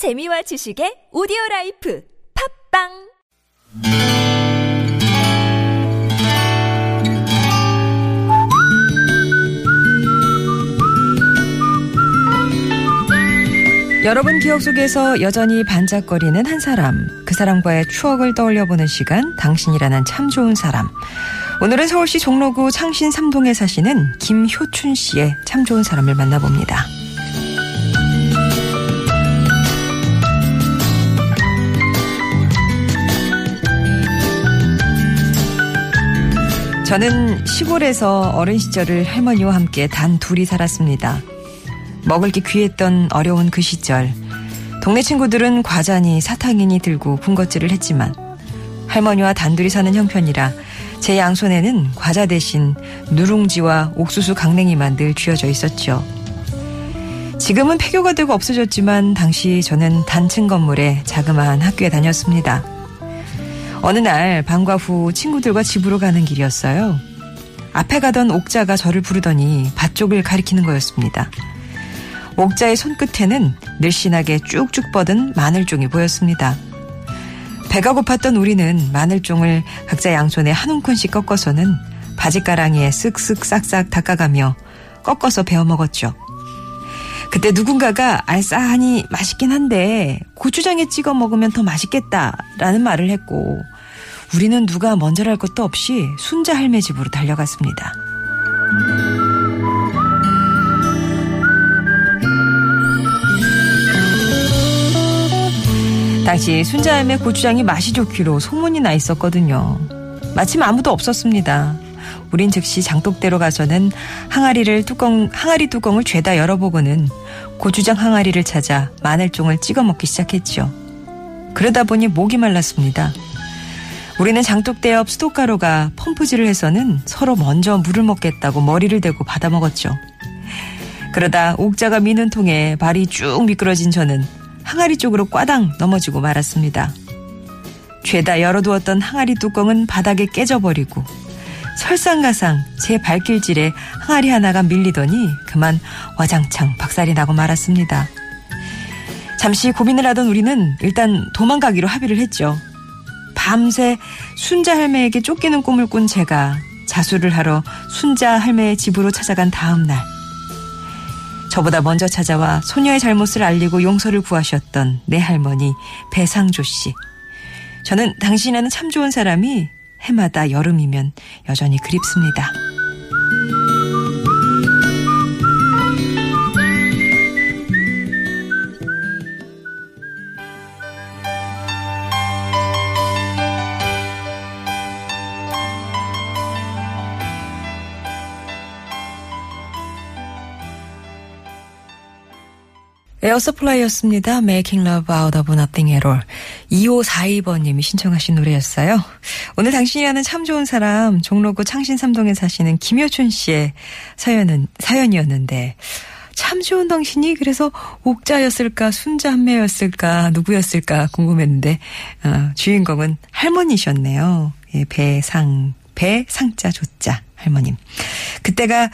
재미와 지식의 오디오 라이프 팟빵 여러분 기억 속에서 여전히 반짝거리는 한 사람, 그 사람과의 추억을 떠올려보는 시간, 당신이라는 참 좋은 사람. 오늘은 서울시 종로구 창신 3동에 사시는 김효춘 씨의 참 좋은 사람을 만나봅니다. 저는 시골에서 어린 시절을 할머니와 함께 단 둘이 살았습니다. 먹을 게 귀했던 어려운 그 시절. 동네 친구들은 과자니 사탕이니 들고 군것질을 했지만 할머니와 단둘이 사는 형편이라 제 양손에는 과자 대신 누룽지와 옥수수 강냉이만 늘 쥐어져 있었죠. 지금은 폐교가 되고 없어졌지만 당시 저는 단층 건물에 자그마한 학교에 다녔습니다. 어느 날 방과 후 친구들과 집으로 가는 길이었어요. 앞에 가던 옥자가 저를 부르더니 밭 쪽을 가리키는 거였습니다. 옥자의 손끝에는 늘씬하게 쭉쭉 뻗은 마늘종이 보였습니다. 배가 고팠던 우리는 마늘종을 각자 양손에 한 움큼씩 꺾어서는 바지가랑이에 쓱쓱 싹싹 닦아가며 꺾어서 베어 먹었죠. 그때 누군가가 알싸하니 맛있긴 한데 고추장에 찍어 먹으면 더 맛있겠다라는 말을 했고 우리는 누가 먼저랄 것도 없이 순자 할매 집으로 달려갔습니다. 당시 순자 할매 고추장이 맛이 좋기로 소문이 나 있었거든요. 마침 아무도 없었습니다. 우린 즉시 장독대로 가서는 항아리를 뚜껑, 항아리 뚜껑을 죄다 열어보고는 고추장 항아리를 찾아 마늘종을 찍어 먹기 시작했죠. 그러다 보니 목이 말랐습니다. 우리는 장독대 옆 수도가루가 펌프질을 해서는 서로 먼저 물을 먹겠다고 머리를 대고 받아 먹었죠. 그러다 옥자가 미는 통에 발이 쭉 미끄러진 저는 항아리 쪽으로 꽈당 넘어지고 말았습니다. 죄다 열어두었던 항아리 뚜껑은 바닥에 깨져버리고 설상가상 제 발길질에 항아리 하나가 밀리더니 그만 와장창 박살이 나고 말았습니다. 잠시 고민을 하던 우리는 일단 도망가기로 합의를 했죠. 밤새 순자 할매에게 쫓기는 꿈을 꾼 제가 자수를 하러 순자 할매의 집으로 찾아간 다음 날 저보다 먼저 찾아와 소녀의 잘못을 알리고 용서를 구하셨던 내 할머니 배상조 씨. 저는 당신에는 참 좋은 사람이 해마다 여름이면 여전히 그립습니다. 에어서플라이였습니다. Making Love Out of Nothing at All. 2542번님이 신청하신 노래였어요. 오늘 당신이라는 참 좋은 사람, 종로구 창신삼동에 사시는 김효춘 씨의 사연은, 사연이었는데, 참 좋은 당신이 그래서 옥자였을까, 순자 할매였을까, 누구였을까 궁금했는데, 어, 주인공은 할머니셨네요. 예, 배상, 배상자 조자 할머님. 그때가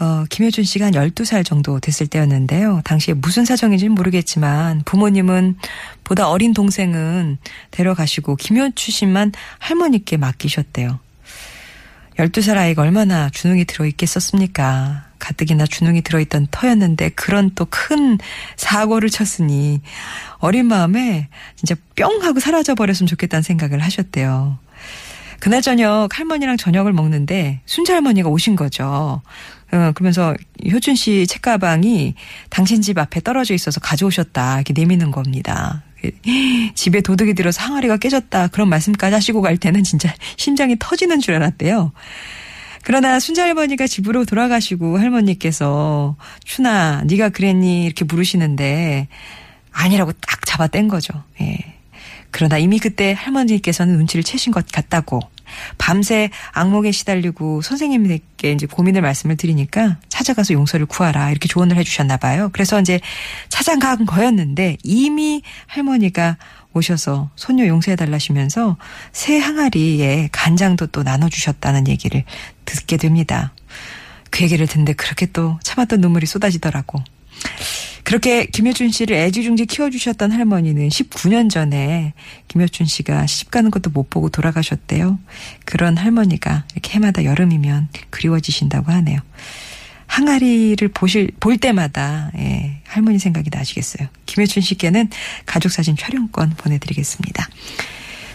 어, 김효준 씨가 한 12살 정도 됐을 때였는데요. 당시에 무슨 사정인지는 모르겠지만 부모님은 보다 어린 동생은 데려가시고 김효춘 씨만 할머니께 맡기셨대요. 12살 아이가 얼마나 주눅이 들어있겠었습니까? 가뜩이나 주눅이 들어있던 터였는데 그런 또 큰 사고를 쳤으니 어린 마음에 진짜 뿅 하고 사라져 버렸으면 좋겠다는 생각을 하셨대요. 그날 저녁 할머니랑 저녁을 먹는데 순자 할머니가 오신 거죠. 어, 그러면서 효준 씨 책가방이 당신 집 앞에 떨어져 있어서 가져오셨다. 이렇게 내미는 겁니다. 집에 도둑이 들어서 항아리가 깨졌다. 그런 말씀까지 하시고 갈 때는 진짜 심장이 터지는 줄 알았대요. 그러나 순자 할머니가 집으로 돌아가시고 할머니께서 춘아 네가 그랬니 이렇게 물으시는데 아니라고 딱 잡아 뗀 거죠. 예. 그러나 이미 그때 할머니께서는 눈치를 채신 것 같다고 밤새 악몽에 시달리고 선생님에게 이제 고민을 말씀을 드리니까 찾아가서 용서를 구하라 이렇게 조언을 해주셨나 봐요. 그래서 이제 찾아간 거였는데 이미 할머니가 오셔서 손녀 용서해달라시면서 새 항아리에 간장도 또 나눠주셨다는 얘기를 듣게 됩니다. 그 얘기를 듣는데 그렇게 또 참았던 눈물이 쏟아지더라고. 그렇게 김효준 씨를 애지중지 키워주셨던 할머니는 19년 전에 김효준 씨가 시집 가는 것도 못 보고 돌아가셨대요. 그런 할머니가 이렇게 해마다 여름이면 그리워지신다고 하네요. 항아리를 보실, 볼 때마다, 예, 할머니 생각이 나시겠어요. 김효춘 씨께는 가족 사진 촬영권 보내드리겠습니다.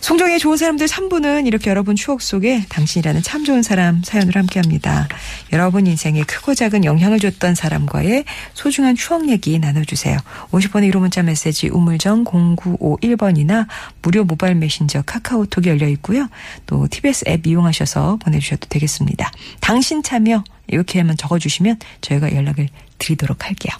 송정의 좋은 사람들 3부는 이렇게 여러분 추억 속에 당신이라는 참 좋은 사람 사연으로 함께 합니다. 여러분 인생에 크고 작은 영향을 줬던 사람과의 소중한 추억 얘기 나눠주세요. 50번의 1호 문자 메시지 우물정 0951번이나 무료 모바일 메신저 카카오톡이 열려 있고요. 또 TBS 앱 이용하셔서 보내주셔도 되겠습니다. 당신 참여 이렇게 하면 적어주시면 저희가 연락을 드리도록 할게요.